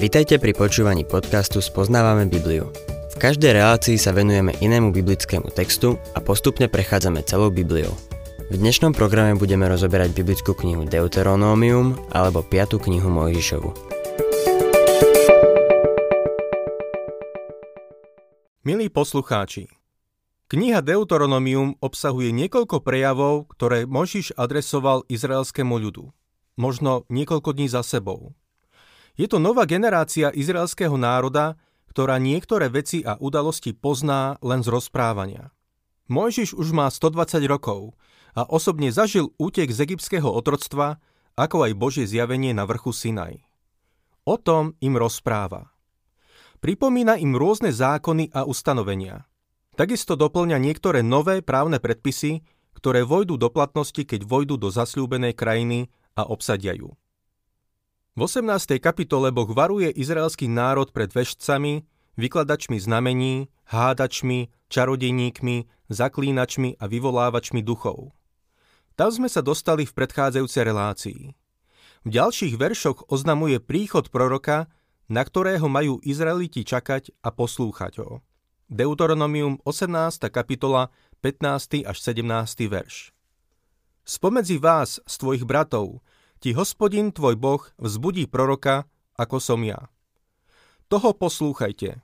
Vitajte pri počúvaní podcastu Spoznávame Bibliu. V každej relácii sa venujeme inému biblickému textu a postupne prechádzame celou Bibliou. V dnešnom programe budeme rozoberať biblickú knihu Deuteronómium alebo 5. knihu Mojžišovu. Milí poslucháči, kniha Deuteronomium obsahuje niekoľko prejavov, ktoré Možiš adresoval izraelskému ľudu. Možno niekoľko dní za sebou. Je to nová generácia izraelského národa, ktorá niektoré veci a udalosti pozná len z rozprávania. Mojžiš už má 120 rokov a osobne zažil útek z egyptského otroctva, ako aj Božie zjavenie na vrchu Sinaj. O tom im rozpráva. Pripomína im rôzne zákony a ustanovenia. Takisto doplňa niektoré nové právne predpisy, ktoré vojdu do platnosti, keď vojdu do zasľúbenej krajiny a obsadia ju. V 18. kapitole Boh varuje izraelský národ pred vešcami, vykladačmi znamení, hádačmi, čarodejníkmi, zaklínačmi a vyvolávačmi duchov. Tam sme sa dostali v predchádzajúcej relácii. V ďalších veršoch oznamuje príchod proroka, na ktorého majú Izraeliti čakať a poslúchať ho. Deuteronomium 18. kapitola 15. až 17. verš. Spomedzi vás, z tvojich bratov, ti hospodin tvoj Boh vzbudí proroka, ako som ja. Toho poslúchajte.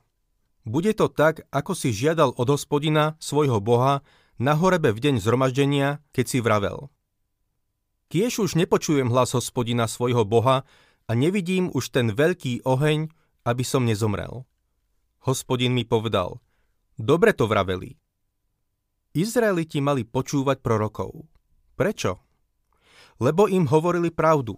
Bude to tak, ako si žiadal od hospodina, svojho Boha, na horebe v deň zhromaždenia, keď si vravel. Kiež už nepočujem hlas hospodina svojho Boha a nevidím už ten veľký oheň, aby som nezomrel. Hospodin mi povedal, dobre to vraveli. Izraeliti mali počúvať prorokov. Prečo? Lebo im hovorili pravdu.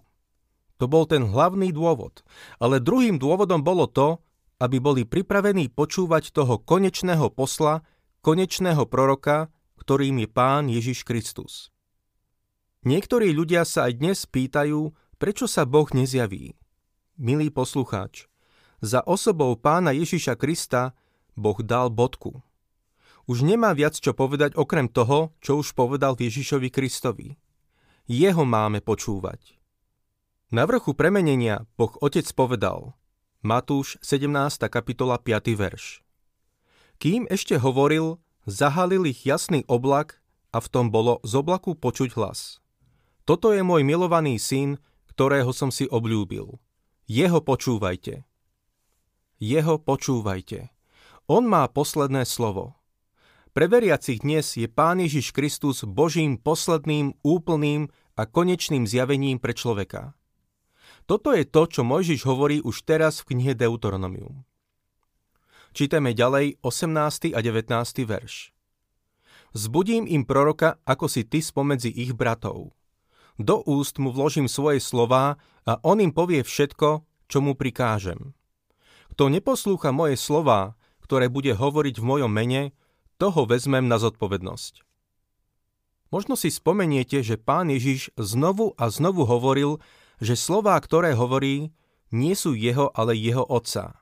To bol ten hlavný dôvod. Ale druhým dôvodom bolo to, aby boli pripravení počúvať toho konečného posla, konečného proroka, ktorým je Pán Ježiš Kristus. Niektorí ľudia sa aj dnes pýtajú, prečo sa Boh nezjaví. Milý poslucháč, za osobou Pána Ježiša Krista Boh dal bodku. Už nemá viac čo povedať okrem toho, čo už povedal Ježišovi Kristovi. Jeho máme počúvať. Na vrchu premenenia Boh Otec povedal, Matúš 17. kapitola 5. verš. Kým ešte hovoril, zahalil ich jasný oblak a v tom bolo z oblaku počuť hlas. Toto je môj milovaný syn, ktorého som si obľúbil. Jeho počúvajte. Jeho počúvajte. On má posledné slovo. Pre veriacich dnes je Pán Ježiš Kristus Božím posledným, úplným a konečným zjavením pre človeka. Toto je to, čo Mojžiš hovorí už teraz v knihe Deuteronomium. Čítame ďalej 18. a 19. verš. Zbudím im proroka, ako si ty spomedzi ich bratov. Do úst mu vložím svoje slová a on im povie všetko, čo mu prikážem. Kto neposlúcha moje slová, ktoré bude hovoriť v mojom mene, toho vezmem na zodpovednosť. Možno si spomeniete, že pán Ježiš znovu a znovu hovoril, že slová, ktoré hovorí, nie sú jeho, ale jeho otca.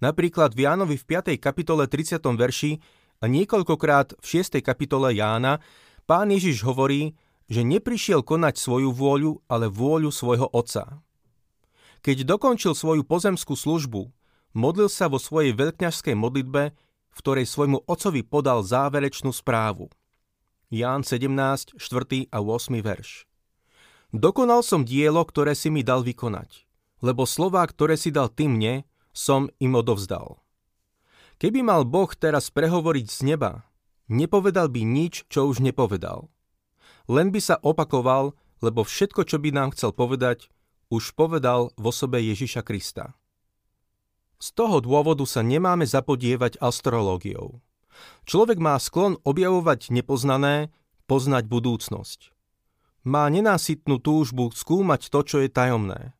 Napríklad v Jánovi v 5. kapitole 30. verši a niekoľkokrát v 6. kapitole Jána pán Ježiš hovorí, že neprišiel konať svoju vôľu, ale vôľu svojho otca. Keď dokončil svoju pozemskú službu, modlil sa vo svojej veľkňažskej modlitbe v ktorej svojmu ocovi podal záverečnú správu. Ján 17, 4. a 8. verš. Dokonal som dielo, ktoré si mi dal vykonať, lebo slová, ktoré si dal ty mne, som im odovzdal. Keby mal Boh teraz prehovoriť z neba, nepovedal by nič, čo už nepovedal. Len by sa opakoval, lebo všetko, čo by nám chcel povedať, už povedal v osobe Ježiša Krista. Z toho dôvodu sa nemáme zapodievať astrológiou. Človek má sklon objavovať nepoznané, poznať budúcnosť. Má nenásytnú túžbu skúmať to, čo je tajomné.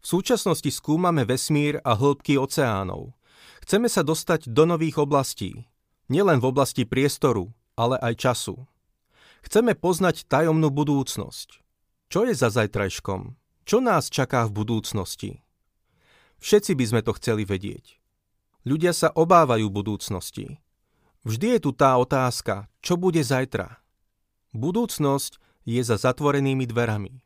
V súčasnosti skúmame vesmír a hĺbky oceánov. Chceme sa dostať do nových oblastí. Nielen v oblasti priestoru, ale aj času. Chceme poznať tajomnú budúcnosť. Čo je za zajtrajškom? Čo nás čaká v budúcnosti? Všetci by sme to chceli vedieť. Ľudia sa obávajú budúcnosti. Vždy je tu tá otázka, čo bude zajtra. Budúcnosť je za zatvorenými dverami.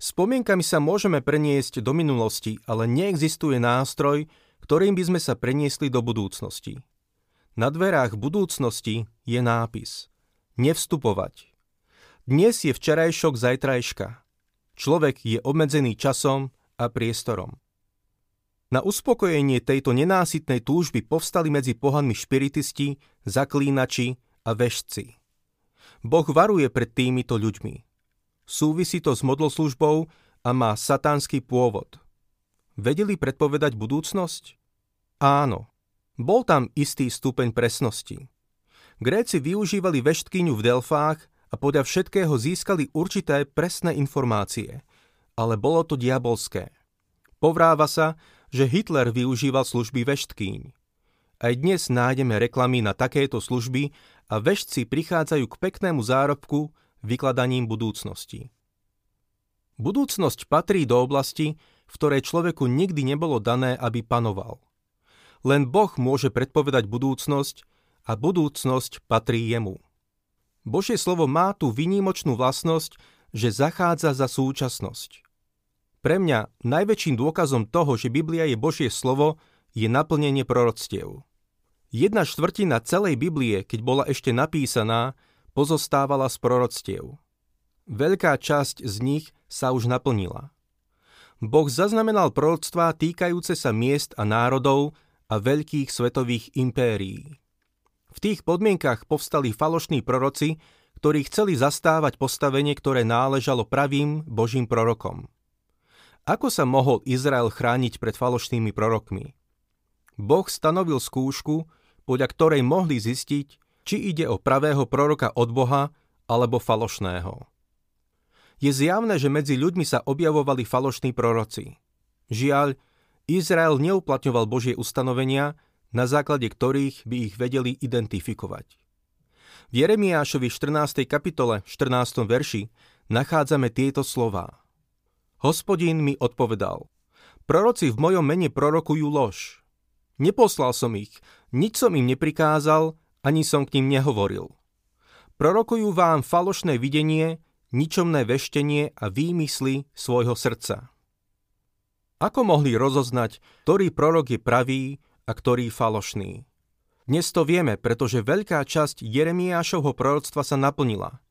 Spomienkami sa môžeme preniesť do minulosti, ale neexistuje nástroj, ktorým by sme sa preniesli do budúcnosti. Na dverách budúcnosti je nápis Nevstupovať. Dnes je včerajšok zajtrajška. Človek je obmedzený časom a priestorom. Na uspokojenie tejto nenásytnej túžby povstali medzi pohanmi špiritisti, zaklínači a vešci. Boh varuje pred týmito ľuďmi. Súvisí to s modloslužbou a má satánsky pôvod. Vedeli predpovedať budúcnosť? Áno. Bol tam istý stupeň presnosti. Gréci využívali veštkyňu v Delfách a podľa všetkého získali určité presné informácie, ale bolo to diabolské. Povráva sa, že Hitler využíval služby veštkýň. Aj dnes nájdeme reklamy na takéto služby a veštci prichádzajú k peknému zárobku vykladaním budúcnosti. Budúcnosť patrí do oblasti, v ktorej človeku nikdy nebolo dané, aby panoval. Len Boh môže predpovedať budúcnosť a budúcnosť patrí jemu. Božie slovo má tú výnimočnú vlastnosť, že zachádza za súčasnosť. Pre mňa najväčším dôkazom toho, že Biblia je Božie slovo, je naplnenie proroctiev. Jedna štvrtina celej Biblie, keď bola ešte napísaná, pozostávala z proroctiev. Veľká časť z nich sa už naplnila. Boh zaznamenal proroctvá týkajúce sa miest a národov a veľkých svetových impérií. V tých podmienkach povstali falošní proroci, ktorí chceli zastávať postavenie, ktoré náležalo pravým Božím prorokom. Ako sa mohol Izrael chrániť pred falošnými prorokmi? Boh stanovil skúšku, podľa ktorej mohli zistiť, či ide o pravého proroka od Boha alebo falošného. Je zjavné, že medzi ľuďmi sa objavovali falošní proroci. Žiaľ, Izrael neuplatňoval Božie ustanovenia, na základe ktorých by ich vedeli identifikovať. V Jeremiášovi 14. kapitole 14. verši nachádzame tieto slová. Hospodín mi odpovedal, proroci v mojom mene prorokujú lož. Neposlal som ich, nič som im neprikázal, ani som k ním nehovoril. Prorokujú vám falošné videnie, ničomné veštenie a výmysly svojho srdca. Ako mohli rozoznať, ktorý prorok je pravý a ktorý falošný. Dnes to vieme, pretože veľká časť Jeremiášovho proroctva sa naplnila.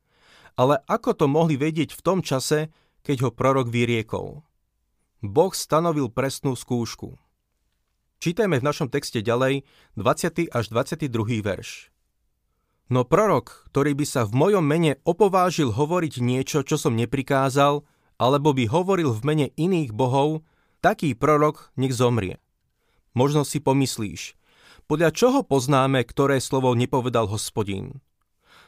Ale ako to mohli vedieť v tom čase, keď ho prorok vyriekol? Boh stanovil presnú skúšku. Čítajme v našom texte ďalej 20. až 22. verš. No prorok, ktorý by sa v mojom mene opovážil hovoriť niečo, čo som neprikázal, alebo by hovoril v mene iných bohov, taký prorok nech zomrie. Možno si pomyslíš, podľa čoho poznáme, ktoré slovo nepovedal hospodín?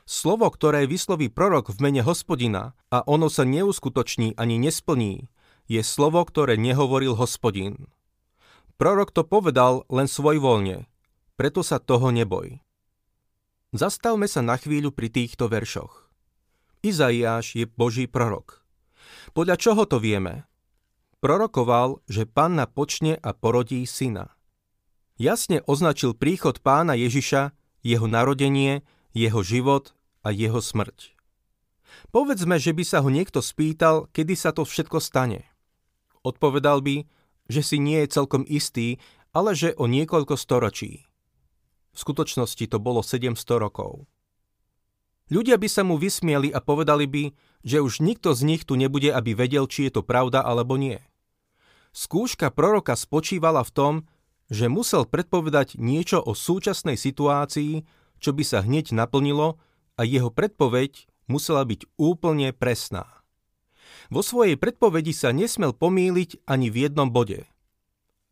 Slovo, ktoré vysloví prorok v mene hospodina a ono sa neuskutoční ani nesplní, je slovo, ktoré nehovoril hospodín. Prorok to povedal len svojvoľne, preto sa toho neboj. Zastavme sa na chvíľu pri týchto veršoch. Izaiáš je Boží prorok. Podľa čoho to vieme? prorokoval, že panna počne a porodí syna. Jasne označil príchod pána Ježiša, jeho narodenie, jeho život a jeho smrť. Povedzme, že by sa ho niekto spýtal, kedy sa to všetko stane. Odpovedal by, že si nie je celkom istý, ale že o niekoľko storočí. V skutočnosti to bolo 700 rokov. Ľudia by sa mu vysmieli a povedali by, že už nikto z nich tu nebude, aby vedel, či je to pravda alebo nie. Skúška proroka spočívala v tom, že musel predpovedať niečo o súčasnej situácii, čo by sa hneď naplnilo a jeho predpoveď musela byť úplne presná. Vo svojej predpovedi sa nesmel pomýliť ani v jednom bode.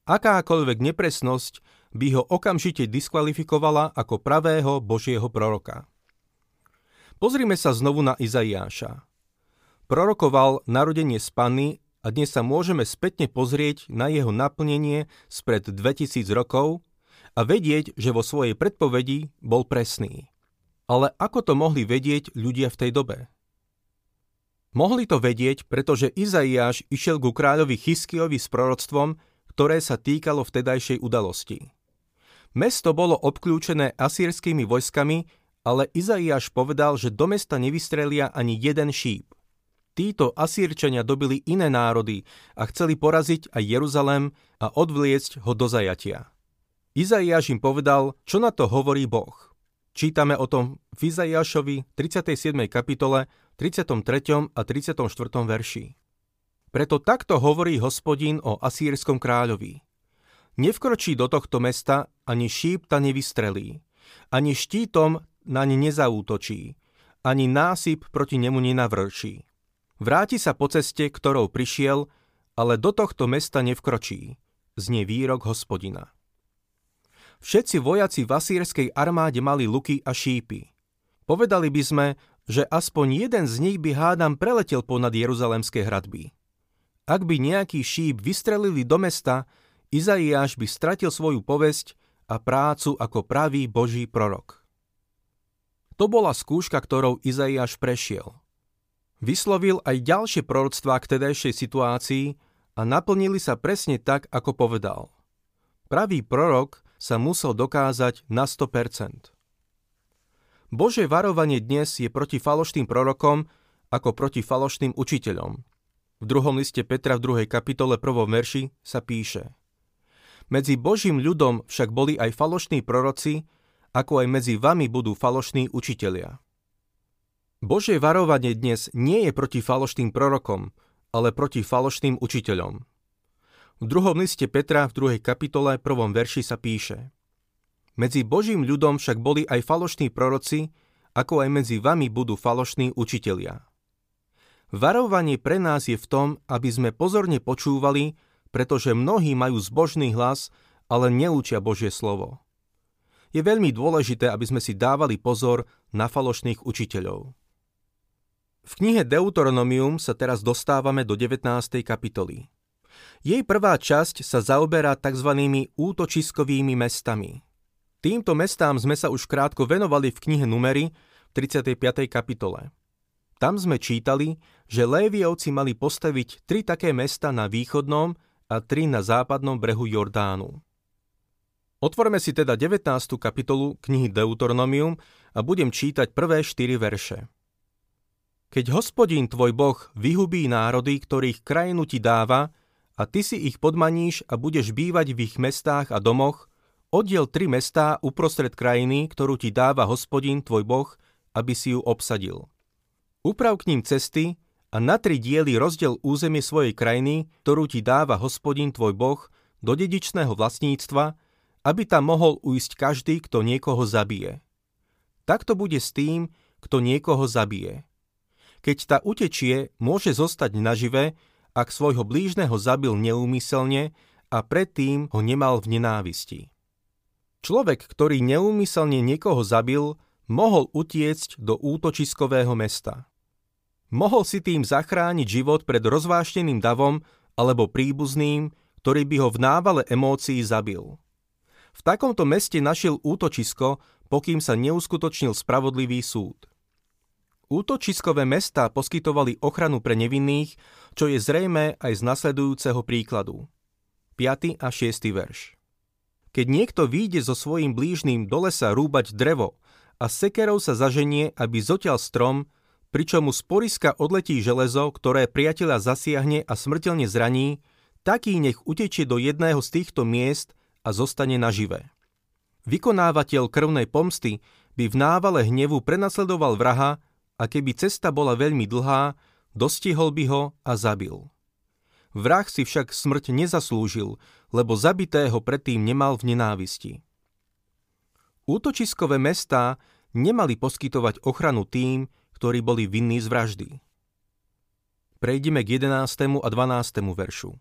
Akákoľvek nepresnosť by ho okamžite diskvalifikovala ako pravého Božieho proroka. Pozrime sa znovu na Izaiáša. Prorokoval narodenie z Panny a dnes sa môžeme spätne pozrieť na jeho naplnenie spred 2000 rokov a vedieť, že vo svojej predpovedi bol presný. Ale ako to mohli vedieť ľudia v tej dobe? Mohli to vedieť, pretože Izaiáš išiel ku kráľovi Chyskiovi s proroctvom, ktoré sa týkalo vtedajšej udalosti. Mesto bolo obklúčené asýrskými vojskami, ale Izaiáš povedal, že do mesta nevystrelia ani jeden šíp. títo Asírčania dobili iné národy a chceli poraziť aj Jeruzalem a odvliecť ho do zajatia. Izaiáš im povedal, čo na to hovorí Boh. Čítame o tom v Izaiášovi 37. kapitole 33. a 34. verši. Preto takto hovorí hospodín o asýrskom kráľovi. Nevkročí do tohto mesta, ani šíp ta nevystrelí, ani štítom na ne nezaútočí, ani násyp proti nemu nenavrší. Vráti sa po ceste, ktorou prišiel, ale do tohto mesta nevkročí, znie výrok hospodina. Všetci vojaci v asýrskej armáde mali luky a šípy. Povedali by sme, že aspoň jeden z nich by hádam preletel ponad Jeruzalemské hradby. Ak by nejaký šíp vystrelili do mesta, Izaiáš by stratil svoju povesť a prácu ako pravý Boží prorok. To bola skúška, ktorou Izaiáš prešiel. Vyslovil aj ďalšie proroctvá k tedajšej situácii a naplnili sa presne tak, ako povedal. Pravý prorok sa musel dokázať na 100%. Božie varovanie dnes je proti falošným prorokom ako proti falošným učiteľom. V druhom liste Petra v 2. kapitole 1. verši sa píše Medzi Božím ľudom však boli aj falošní proroci, ako aj medzi vami budú falošní učitelia. Božie varovanie dnes nie je proti falošným prorokom, ale proti falošným učiteľom. V druhom liste Petra v 2. kapitole 1. verši sa píše Medzi Božím ľudom však boli aj falošní proroci, ako aj medzi vami budú falošní učitelia. Varovanie pre nás je v tom, aby sme pozorne počúvali, pretože mnohí majú zbožný hlas, ale neúčia Božie slovo je veľmi dôležité, aby sme si dávali pozor na falošných učiteľov. V knihe Deuteronomium sa teraz dostávame do 19. kapitoly. Jej prvá časť sa zaoberá tzv. útočiskovými mestami. Týmto mestám sme sa už krátko venovali v knihe Numery v 35. kapitole. Tam sme čítali, že Léviovci mali postaviť tri také mesta na východnom a tri na západnom brehu Jordánu. Otvorme si teda 19. kapitolu knihy Deuteronomium a budem čítať prvé 4 verše. Keď hospodín tvoj boh vyhubí národy, ktorých krajinu ti dáva, a ty si ich podmaníš a budeš bývať v ich mestách a domoch, oddiel tri mestá uprostred krajiny, ktorú ti dáva hospodín tvoj boh, aby si ju obsadil. Uprav k ním cesty a na tri diely rozdiel územie svojej krajiny, ktorú ti dáva hospodín tvoj boh, do dedičného vlastníctva, aby tam mohol ujsť každý, kto niekoho zabije. Tak to bude s tým, kto niekoho zabije. Keď ta utečie, môže zostať nažive, ak svojho blížneho zabil neúmyselne a predtým ho nemal v nenávisti. Človek, ktorý neúmyselne niekoho zabil, mohol utiecť do útočiskového mesta. Mohol si tým zachrániť život pred rozvášneným davom alebo príbuzným, ktorý by ho v návale emócií zabil. V takomto meste našiel útočisko, pokým sa neuskutočnil spravodlivý súd. Útočiskové mesta poskytovali ochranu pre nevinných, čo je zrejme aj z nasledujúceho príkladu. 5. a 6. verš. Keď niekto výjde so svojím blížným do lesa rúbať drevo a sekerou sa zaženie, aby zoťal strom, pričom mu z odletí železo, ktoré priateľa zasiahne a smrteľne zraní, taký nech utečie do jedného z týchto miest a zostane naživé. Vykonávateľ krvnej pomsty by v návale hnevu prenasledoval vraha a keby cesta bola veľmi dlhá, dostihol by ho a zabil. Vrah si však smrť nezaslúžil, lebo zabitého predtým nemal v nenávisti. Útočiskové mestá nemali poskytovať ochranu tým, ktorí boli vinní z vraždy. Prejdeme k 11. a 12. veršu.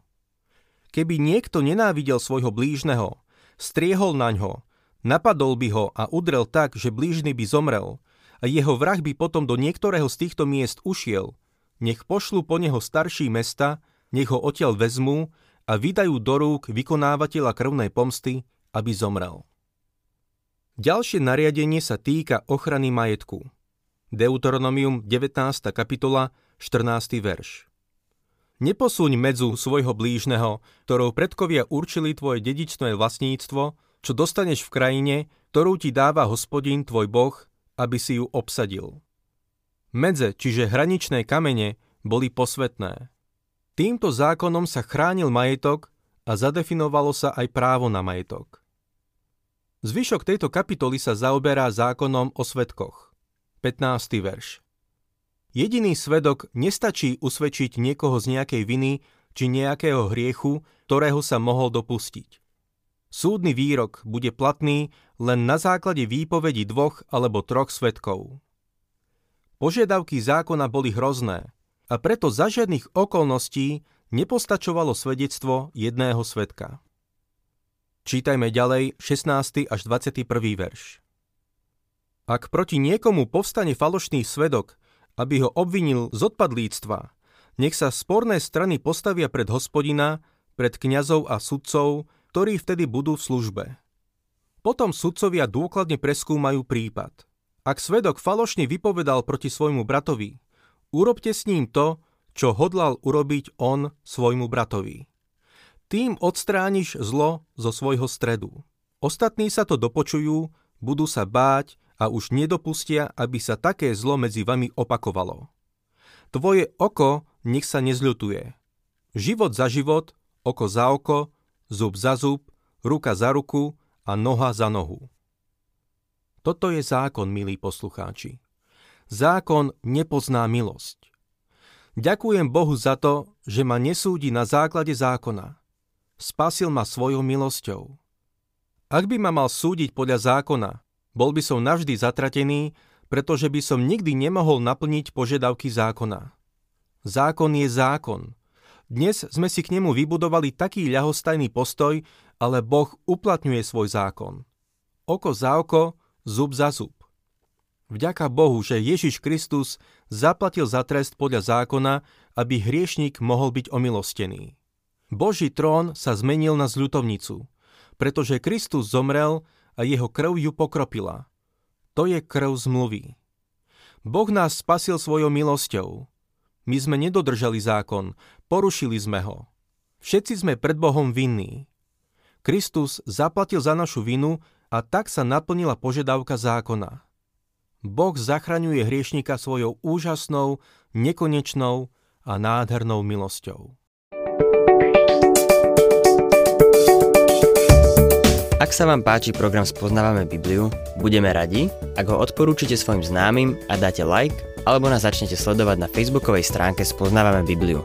Keby niekto nenávidel svojho blížneho, striehol na ňo, napadol by ho a udrel tak, že blížny by zomrel, a jeho vrah by potom do niektorého z týchto miest ušiel, nech pošlu po neho starší mesta, nech ho odtiaľ vezmú a vydajú do rúk vykonávateľa krvnej pomsty, aby zomrel. Ďalšie nariadenie sa týka ochrany majetku. Deuteronomium 19. kapitola 14. verš. Neposuň medzu svojho blížneho, ktorou predkovia určili tvoje dedičné vlastníctvo, čo dostaneš v krajine, ktorú ti dáva hospodín tvoj boh, aby si ju obsadil. Medze, čiže hraničné kamene, boli posvetné. Týmto zákonom sa chránil majetok a zadefinovalo sa aj právo na majetok. Zvyšok tejto kapitoly sa zaoberá zákonom o svetkoch. 15. verš. Jediný svedok nestačí usvedčiť niekoho z nejakej viny či nejakého hriechu, ktorého sa mohol dopustiť. Súdny výrok bude platný len na základe výpovedi dvoch alebo troch svetkov. Požiadavky zákona boli hrozné a preto za žiadnych okolností nepostačovalo svedectvo jedného svetka. Čítajme ďalej 16. až 21. verš. Ak proti niekomu povstane falošný svedok, aby ho obvinil z odpadlíctva, nech sa sporné strany postavia pred hospodina, pred kňazov a sudcov, ktorí vtedy budú v službe. Potom sudcovia dôkladne preskúmajú prípad. Ak svedok falošne vypovedal proti svojmu bratovi, Urobte s ním to, čo hodlal urobiť on svojmu bratovi. Tým odstrániš zlo zo svojho stredu. Ostatní sa to dopočujú, budú sa báť a už nedopustia, aby sa také zlo medzi vami opakovalo. Tvoje oko nech sa nezľutuje. Život za život, oko za oko, zub za zub, ruka za ruku a noha za nohu. Toto je zákon, milí poslucháči. Zákon nepozná milosť. Ďakujem Bohu za to, že ma nesúdi na základe zákona. Spasil ma svojou milosťou. Ak by ma mal súdiť podľa zákona, bol by som navždy zatratený, pretože by som nikdy nemohol naplniť požiadavky zákona. Zákon je zákon. Dnes sme si k nemu vybudovali taký ľahostajný postoj, ale Boh uplatňuje svoj zákon. Oko za oko, zub za zub. Vďaka Bohu, že Ježiš Kristus zaplatil za trest podľa zákona, aby hriešnik mohol byť omilostený. Boží trón sa zmenil na zľutovnicu, pretože Kristus zomrel a jeho krv ju pokropila. To je krv zmluvy. Boh nás spasil svojou milosťou. My sme nedodržali zákon, porušili sme ho. Všetci sme pred Bohom vinní. Kristus zaplatil za našu vinu a tak sa naplnila požiadavka zákona. Boh zachraňuje hriešnika svojou úžasnou, nekonečnou a nádhernou milosťou. Ak sa vám páči program Spoznávame Bibliu, budeme radi, ak ho odporúčite svojim známym a dáte like, alebo nás začnete sledovať na facebookovej stránke Spoznávame Bibliu.